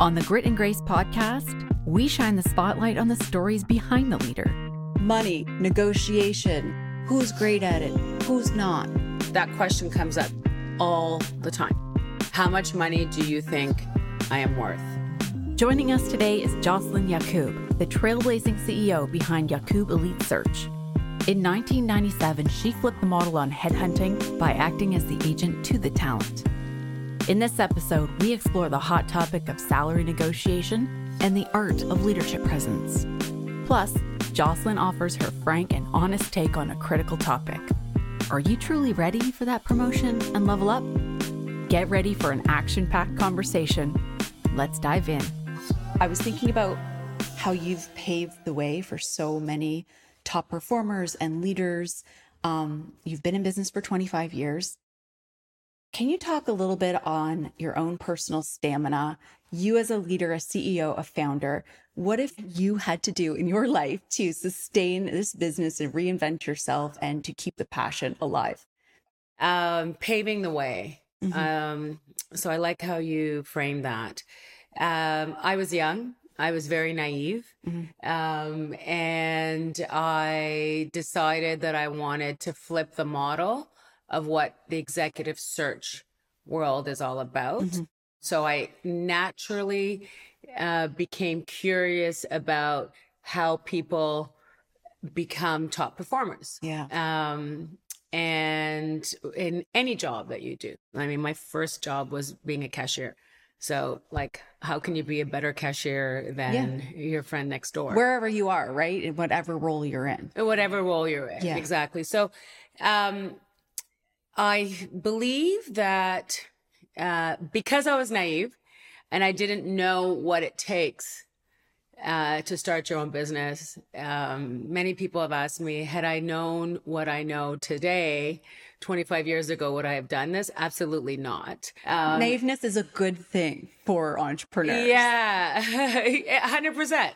On the Grit and Grace podcast, we shine the spotlight on the stories behind the leader. Money, negotiation, who's great at it, who's not. That question comes up all the time. How much money do you think I am worth? Joining us today is Jocelyn Yacoub, the trailblazing CEO behind Yacoub Elite Search. In 1997, she flipped the model on headhunting by acting as the agent to the talent. In this episode, we explore the hot topic of salary negotiation and the art of leadership presence. Plus, Jocelyn offers her frank and honest take on a critical topic. Are you truly ready for that promotion and level up? Get ready for an action packed conversation. Let's dive in. I was thinking about how you've paved the way for so many top performers and leaders. Um, you've been in business for 25 years. Can you talk a little bit on your own personal stamina? You, as a leader, a CEO, a founder, what if you had to do in your life to sustain this business and reinvent yourself and to keep the passion alive? Um, paving the way. Mm-hmm. Um, so I like how you frame that. Um, I was young. I was very naive. Mm-hmm. Um, and I decided that I wanted to flip the model of what the executive search world is all about. Mm-hmm. So I naturally uh, became curious about how people become top performers. Yeah. Um, and in any job that you do, I mean, my first job was being a cashier. So, like, how can you be a better cashier than yeah. your friend next door? Wherever you are, right? In whatever role you're in. Whatever role you're in. Yeah. Exactly. So, um, I believe that uh, because I was naive and I didn't know what it takes uh, to start your own business, um, many people have asked me, had I known what I know today, 25 years ago, would I have done this? Absolutely not. Um, Naiveness is a good thing for entrepreneurs. Yeah, 100%.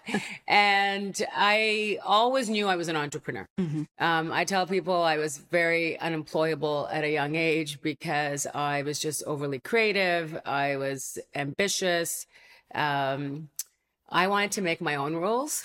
and I always knew I was an entrepreneur. Mm-hmm. Um, I tell people I was very unemployable at a young age because I was just overly creative. I was ambitious. Um, I wanted to make my own rules.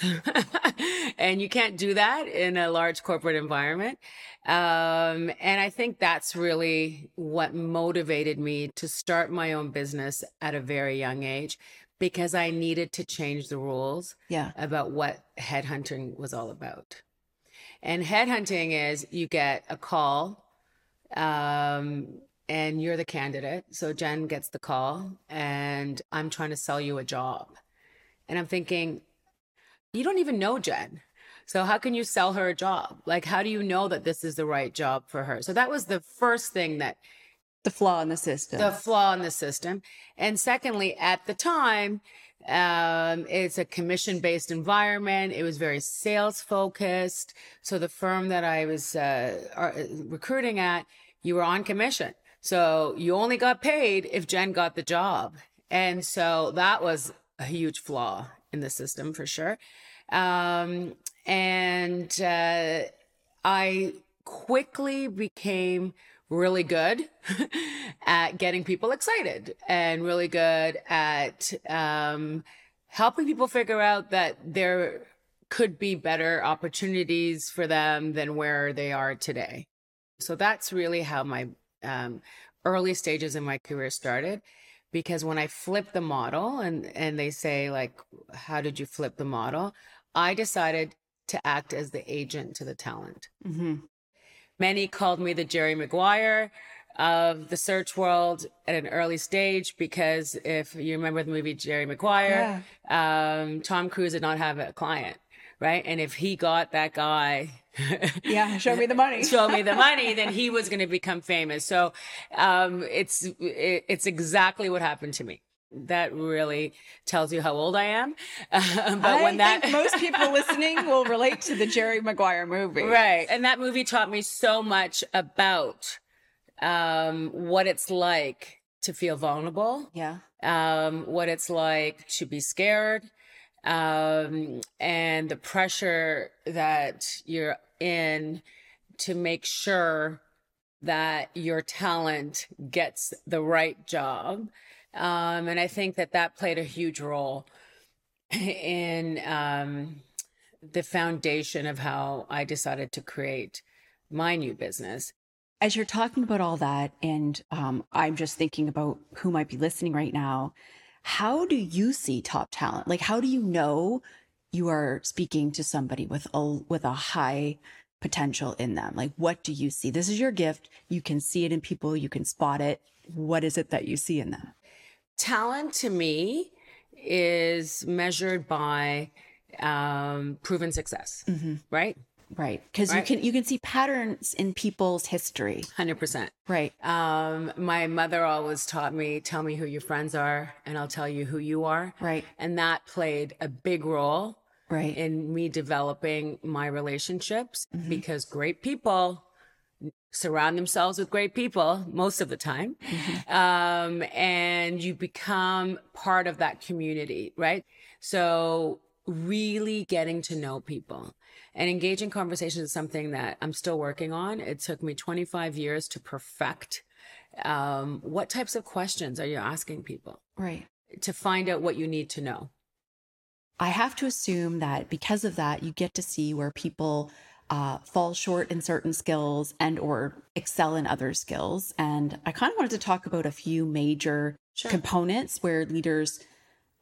and you can't do that in a large corporate environment. Um, and I think that's really what motivated me to start my own business at a very young age because I needed to change the rules yeah. about what headhunting was all about. And headhunting is you get a call, um, and you're the candidate. So Jen gets the call, and I'm trying to sell you a job. And I'm thinking, you don't even know Jen. So how can you sell her a job? Like, how do you know that this is the right job for her? So that was the first thing that the flaw in the system. The flaw in the system. And secondly, at the time, um, it's a commission based environment. It was very sales focused. So the firm that I was uh, recruiting at, you were on commission. So you only got paid if Jen got the job. And so that was a huge flaw in the system for sure. Um, and uh, I quickly became really good at getting people excited and really good at um, helping people figure out that there could be better opportunities for them than where they are today. So that's really how my um, early stages in my career started. Because when I flipped the model and, and they say like, how did you flip the model? I decided to act as the agent to the talent. Mm-hmm. Many called me the Jerry Maguire of the search world at an early stage because if you remember the movie Jerry Maguire, yeah. um, Tom Cruise did not have a client, right? And if he got that guy, yeah, show me the money, show me the money, then he was going to become famous. So um, it's it, it's exactly what happened to me that really tells you how old I am. Uh, but I when that most people listening will relate to the Jerry Maguire movie, right? And that movie taught me so much about um, what it's like to feel vulnerable. Yeah. Um, what it's like to be scared, um, and the pressure that you're in to make sure that your talent gets the right job Um, and I think that that played a huge role in um, the foundation of how I decided to create my new business. As you're talking about all that, and um, I'm just thinking about who might be listening right now, how do you see top talent? Like, how do you know you are speaking to somebody with a with a high potential in them? Like, what do you see? This is your gift. You can see it in people. You can spot it. What is it that you see in them? Talent to me is measured by um, proven success, Mm-hmm. right? Right. Because Right. you can you can see patterns in people's history. Hundred percent. Right. Um, my mother always taught me, tell me who your friends are and I'll tell you who you are. Right. And that played a big role Right. in me developing my relationships Mm-hmm. because great people surround themselves with great people most of the time. Mm-hmm. Um, and you become part of that community, right? So really getting to know people and engaging conversations is something that I'm still working on. It took me 25 years to perfect. Um, what types of questions are you asking people right. to find out what you need to know? I have to assume that because of that, you get to see where people uh, fall short in certain skills and or excel in other skills. And I kind of wanted to talk about a few major Sure. components where leaders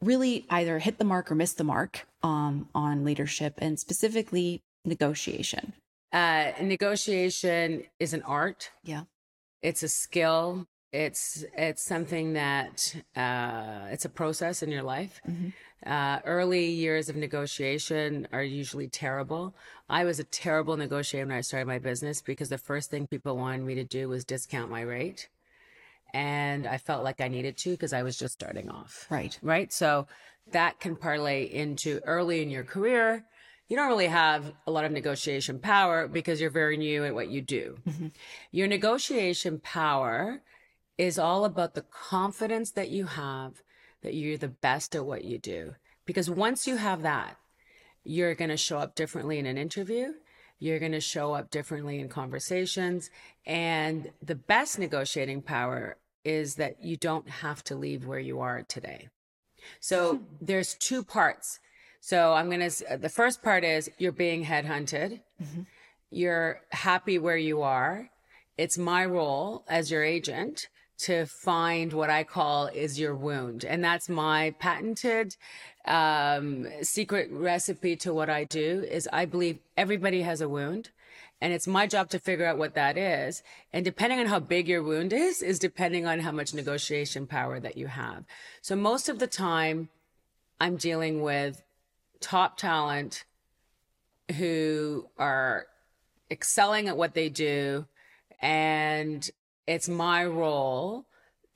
really either hit the mark or miss the mark um, on leadership, and specifically negotiation. Uh, negotiation is an art. Yeah. It's a skill. It's it's something that uh, it's a process in your life. Mhm. Uh, early years of negotiation are usually terrible. I was a terrible negotiator when I started my business because the first thing people wanted me to do was discount my rate, and I felt like I needed to because I was just starting off Right. right? So that can parlay into early in your career. You don't really have a lot of negotiation power because you're very new at what you do. Mm-hmm. Your negotiation power is all about the confidence that you have that you're the best at what you do. Because once you have that, you're going to show up differently in an interview. You're going to show up differently in conversations. And the best negotiating power is that you don't have to leave where you are today. So there's two parts. So I'm going to, the first part is you're being headhunted. You're happy where you are. It's my role as your agent to find what I call is your wound. And that's my patented um, secret recipe to what I do is I believe everybody has a wound and it's my job to figure out what that is. And depending on how big your wound is, is depending on how much negotiation power that you have. So most of the time I'm dealing with top talent who are excelling at what they do. And it's my role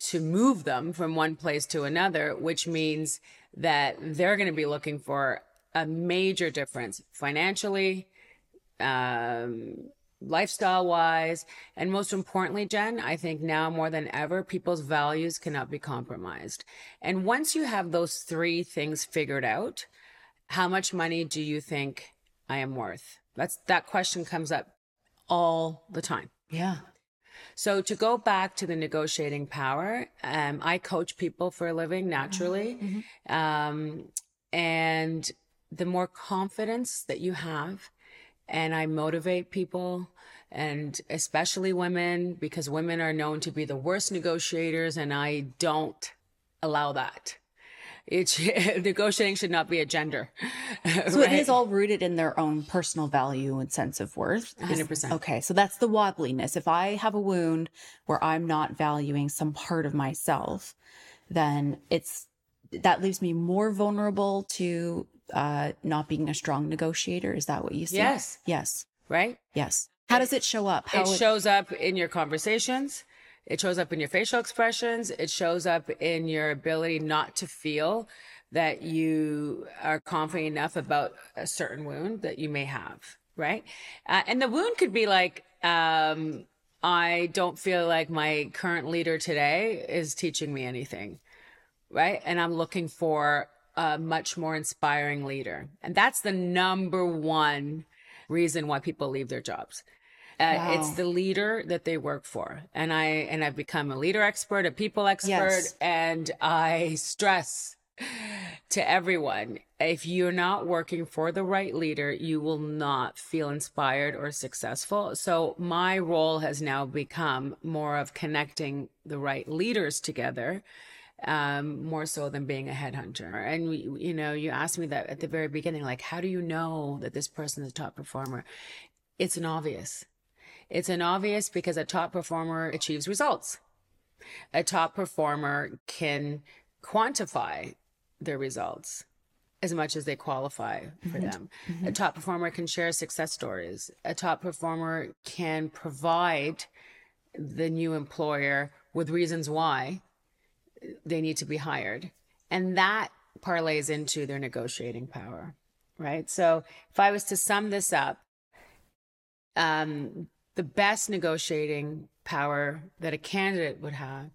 to move them from one place to another, which means that they're going to be looking for a major difference financially, um, lifestyle wise. And most importantly, Jen, I think now more than ever, people's values cannot be compromised. And once you have those three things figured out, how much money do you think I am worth? That's that question comes up all the time. Yeah. So to go back to the negotiating power, um, I coach people for a living naturally. Um, and the more confidence that you have, and I motivate people and especially women because women are known to be the worst negotiators and I don't allow that. It's negotiating should not be a gender. So it is all rooted in their own personal value and sense of worth. 100%. Okay. So that's the wobbliness. If I have a wound where I'm not valuing some part of myself, then it's that leaves me more vulnerable to uh, not being a strong negotiator. Is that what you see? Yes. Yes. right? Yes. How does it show up? How it shows up in your conversations. It shows up in your facial expressions. It shows up in your ability not to feel that you are confident enough about a certain wound that you may have, right? Uh, and the wound could be like, um, I don't feel like my current leader today is teaching me anything, right? And I'm looking for a much more inspiring leader. And that's the number one reason why people leave their jobs. Uh, Wow. It's the leader that they work for, and I and I've become a leader expert, a people expert, Yes. and I stress to everyone: if you're not working for the right leader, you will not feel inspired or successful. So my role has now become more of connecting the right leaders together um, more so than being a headhunter. And we, you know, you asked me that at the very beginning, like, how do you know that this person is a top performer? It's an obvious. It's an obvious because a top performer achieves results. A top performer can quantify their results as much as they qualify for them. A top performer can share success stories. A top performer can provide the new employer with reasons why they need to be hired. And that parlays into their negotiating power, right? So if I was to sum this up, um, the best negotiating power that a candidate would have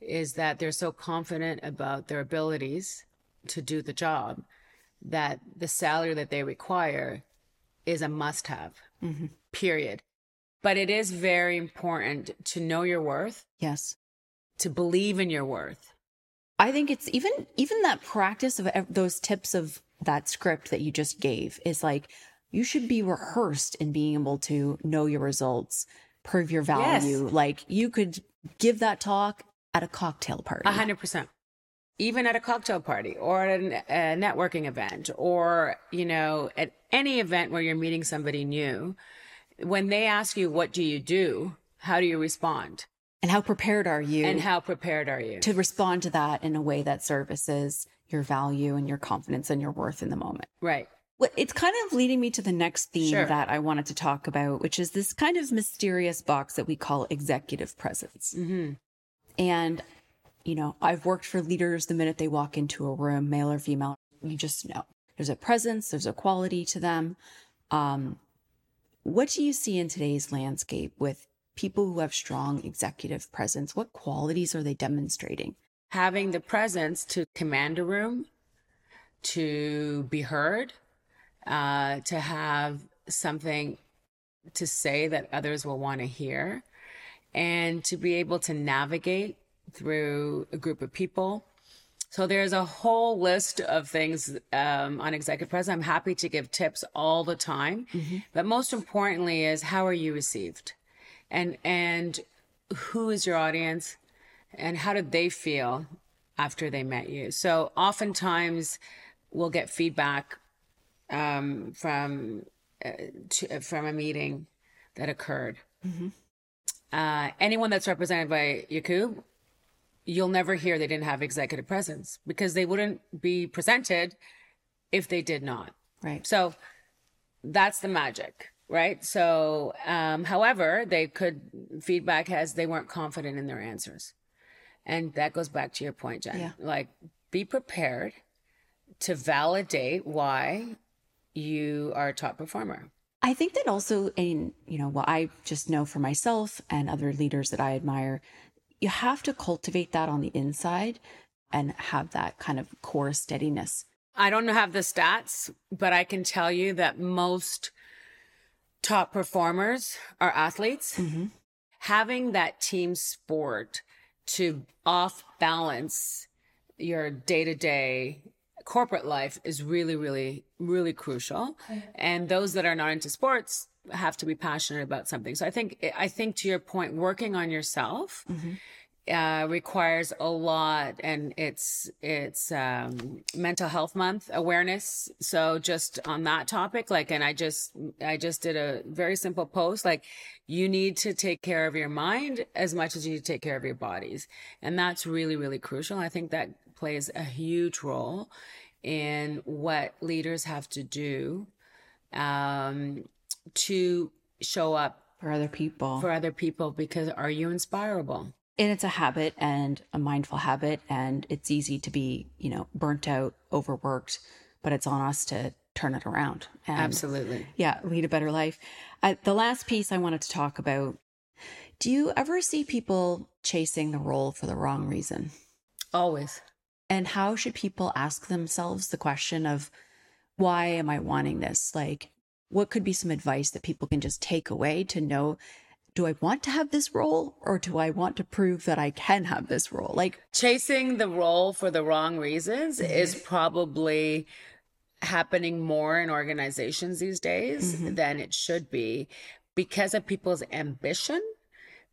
is that they're so confident about their abilities to do the job that the salary that they require is a must have, period. But it is very important to know your worth, Yes. To believe in your worth. I think it's even even that practice of those tips of that script that you just gave is like you should be rehearsed in being able to know your results, prove your value. Like you could give that talk at a cocktail party. A hundred percent. Even at a cocktail party or at a, a networking event or, you know, at any event where you're meeting somebody new, when they ask you, what do you do? How do you respond? And how prepared are you And how prepared are you? to respond to that in a way that services your value and your confidence and your worth in the moment? right. Well, it's kind of leading me to the next theme Sure. that I wanted to talk about, which is this kind of mysterious box that we call executive presence. Mm-hmm. And, you know, I've worked for leaders the minute they walk into a room, male or female, you just know there's a presence, there's a quality to them. Um, what do you see in today's landscape with people who have strong executive presence? What qualities are they demonstrating? Having the presence to command a room, to be heard, uh, to have something to say that others will want to hear, and to be able to navigate through a group of people. So there's a whole list of things um, on executive presence. I'm happy to give tips all the time, but most importantly is how are you received, and and who is your audience, and how did they feel after they met you. So oftentimes we'll get feedback um, from uh, to, from a meeting that occurred. Uh, anyone that's represented by Yacoub, you'll never hear they didn't have executive presence because they wouldn't be presented if they did not. Right. So that's the magic, right? So, um, however, they could feedback has they weren't confident in their answers, and that goes back to your point, Jen. Yeah. Like, be prepared to validate why you are a top performer. I think that also in, you know, what I just know for myself and other leaders that I admire, you have to cultivate that on the inside and have that kind of core steadiness. I don't have the stats, but I can tell you that most top performers are athletes. Mm-hmm. Having that team sport to off balance your day to day corporate life is really, really, really crucial. Mm-hmm. And those that are not into sports have to be passionate about something. So I think, I think to your point, working on yourself mm-hmm. Uh, requires a lot and it's it's um mental health month awareness. So just on that topic like and i just i just did a very simple post like you need to take care of your mind as much as you need to take care of your bodies. And that's really really crucial. I think that plays a huge role in what leaders have to do um to show up For other people. for other people because are you inspirable and it's a habit and a mindful habit. And it's easy to be, you know, burnt out, overworked, but it's on us to turn it around. And absolutely yeah, lead a better life. Uh, the last piece I wanted to talk about do you ever see people chasing the role for the wrong reason? always And how should people ask themselves the question of why am I wanting this? Like, what could be some advice that people can just take away to know do I want to have this role or do I want to prove that I can have this role? Like chasing the role for the wrong reasons mm-hmm. is probably happening more in organizations these days mm-hmm. than it should be because of people's ambition,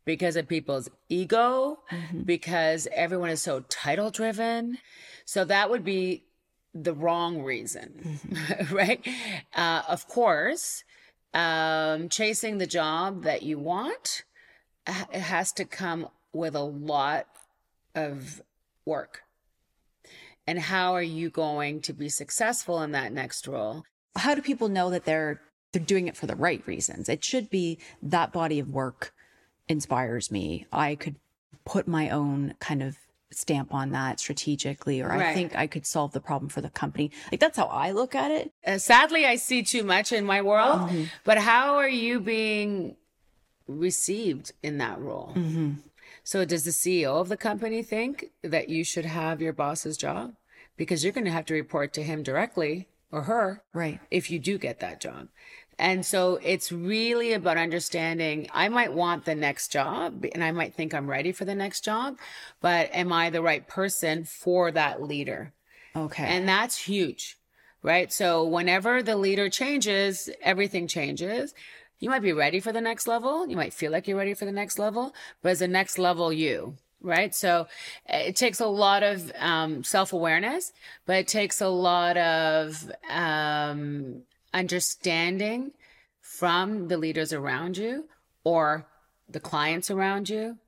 because of people's ego, mm-hmm. because everyone is so title driven. So that would be the wrong reason, mm-hmm. right? Uh, of course, um, chasing the job that you want, it has to come with a lot of work. And how are you going to be successful in that next role? How do people know that they're they're doing it for the right reasons? It should be that body of work inspires me. I could put my own kind of stamp on that strategically or right. i think i could solve the problem for the company like that's how i look at it uh, sadly i see too much in my world mm-hmm. but how are you being received in that role mm-hmm. so does the ceo of the company think that you should have your boss's job because you're going to have to report to him directly or her right if you do get that job and so it's really about understanding I might want the next job and I might think I'm ready for the next job, but am I the right person for that leader? Okay. And that's huge, right? So whenever the leader changes, everything changes. You might be ready for the next level. You might feel like you're ready for the next level, but as the next level you? right? So it takes a lot of um, self awareness, but it takes a lot of um, understanding from the leaders around you or the clients around you.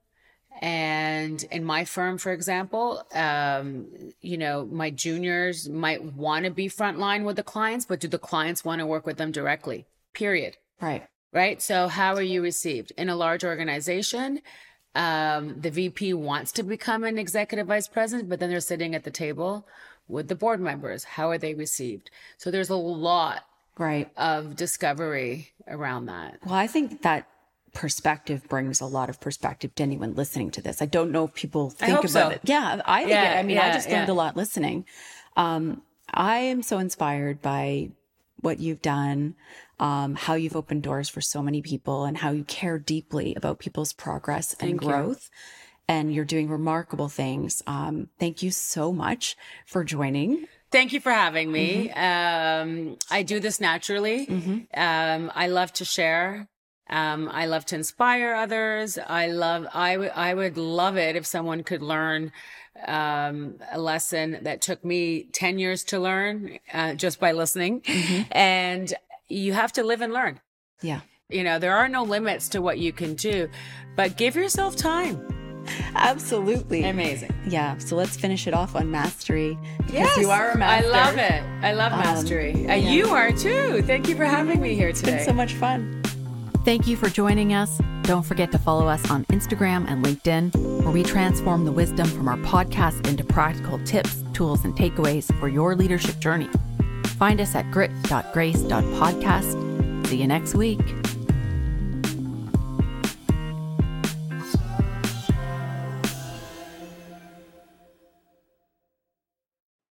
And in my firm, for example, um, you know, my juniors might want to be frontline with the clients, but do the clients want to work with them directly? Period. Right. Right. So how are you received in a large organization? Um, the VP wants to become an executive vice president, but then they're sitting at the table with the board members. How are they received? So there's a lot right. of discovery around that. Well i think that perspective brings a lot of perspective to anyone listening to this. I don't know if people think about so. it. Yeah i think yeah, it, i mean yeah, i just learned yeah. a lot listening. Um, i am so inspired by what you've done um, how you've opened doors for so many people and how you care deeply about people's progress and thank growth. You. and you're doing remarkable things. Um, thank you so much for joining Thank you for having me. Mm-hmm. Um, I do this naturally. Mm-hmm. Um, I love to share. Um, I love to inspire others. I love, I, w- I would love it if someone could learn, um, a lesson that took me 10 years to learn, uh, just by listening. Mm-hmm. And you have to live and learn. Yeah. You know, there are no limits to what you can do, but give yourself time. Absolutely. Amazing. Yeah. So let's finish it off on mastery. Yes. You are a master. I love it. I love um, mastery. Um, yeah. You are too. Thank you for having me here today. It's been so much fun. Thank you for joining us. Don't forget to follow us on Instagram and LinkedIn, where we transform the wisdom from our podcast into practical tips, tools, and takeaways for your leadership journey. Find us at grit.grace.podcast. See you next week.